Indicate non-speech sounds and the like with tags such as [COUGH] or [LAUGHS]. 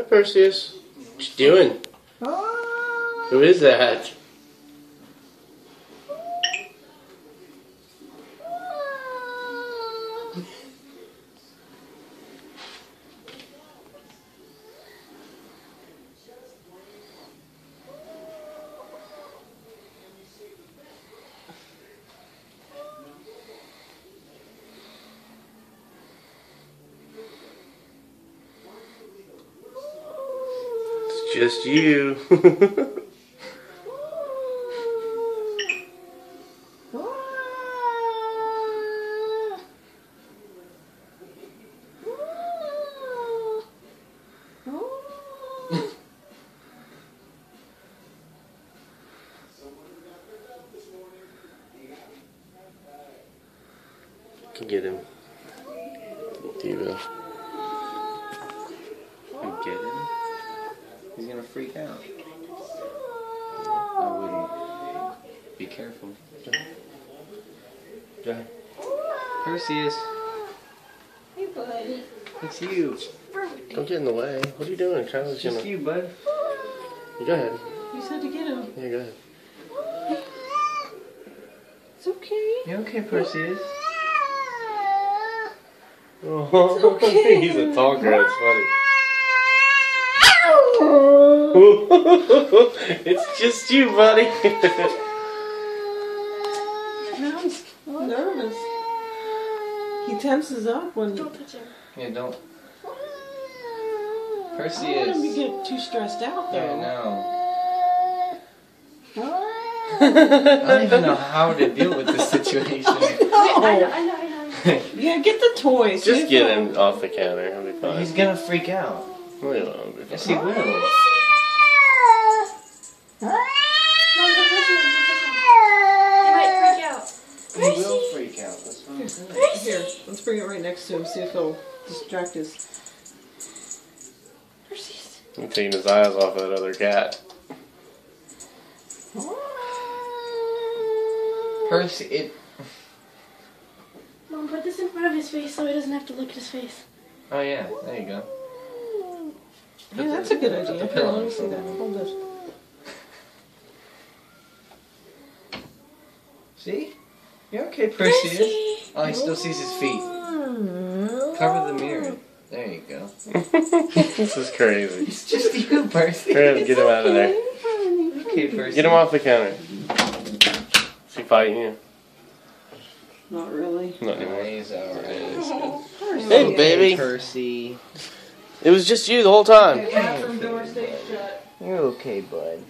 Perseus. What you doing? Who is that? It's just you. can get him. Diva. You get him? He's gonna freak out. I wouldn't. Be careful. Go Perseus, Hey, buddy. it's you. Don't get in the way. What are you doing? Kyle's It's just gonna. you, bud. You go ahead. You said to get him. Yeah, go ahead. It's okay. You okay, Perseus? Oh, [LAUGHS] [LAUGHS] he's a talker. That's funny. [LAUGHS] it's just you, buddy. Now he's nervous. He tenses up when. Don't touch him. Yeah, don't. I don't want Perseus. him to get too stressed out Yeah, though. no. [LAUGHS] I don't even know how to deal with this situation. I know, I know, I know. I know. Yeah, get the toys. Just get him off the counter. He'll be fine. He's gonna freak out. Well, he won't Yes, he will. No, don't touch him. Don't touch him. He freak out. He will freak out. That's what I'm. Here, let's bring it right next to him. See if he'll distract us. Perseus. I'm taking his eyes off that other cat. Percy, it. Mom, put this in front of his face so he doesn't have to look at his face. Oh yeah, there you go. Yeah, that's a good idea. pillow Here, let me see to that. him. Hold this. See? You're okay, Perseus. Percy. Oh, he still sees his feet. Mm. Cover the mirror. There you go. [LAUGHS] this is crazy. It's just you, Percy. We're get him out of there. Okay, Percy. Get him off the counter. Is he fighting you? Not really. Not No, anymore. he's alright. [LAUGHS] Hey, baby. Percy. It was just you the whole time. Bathroom door stays shut. You're okay, bud.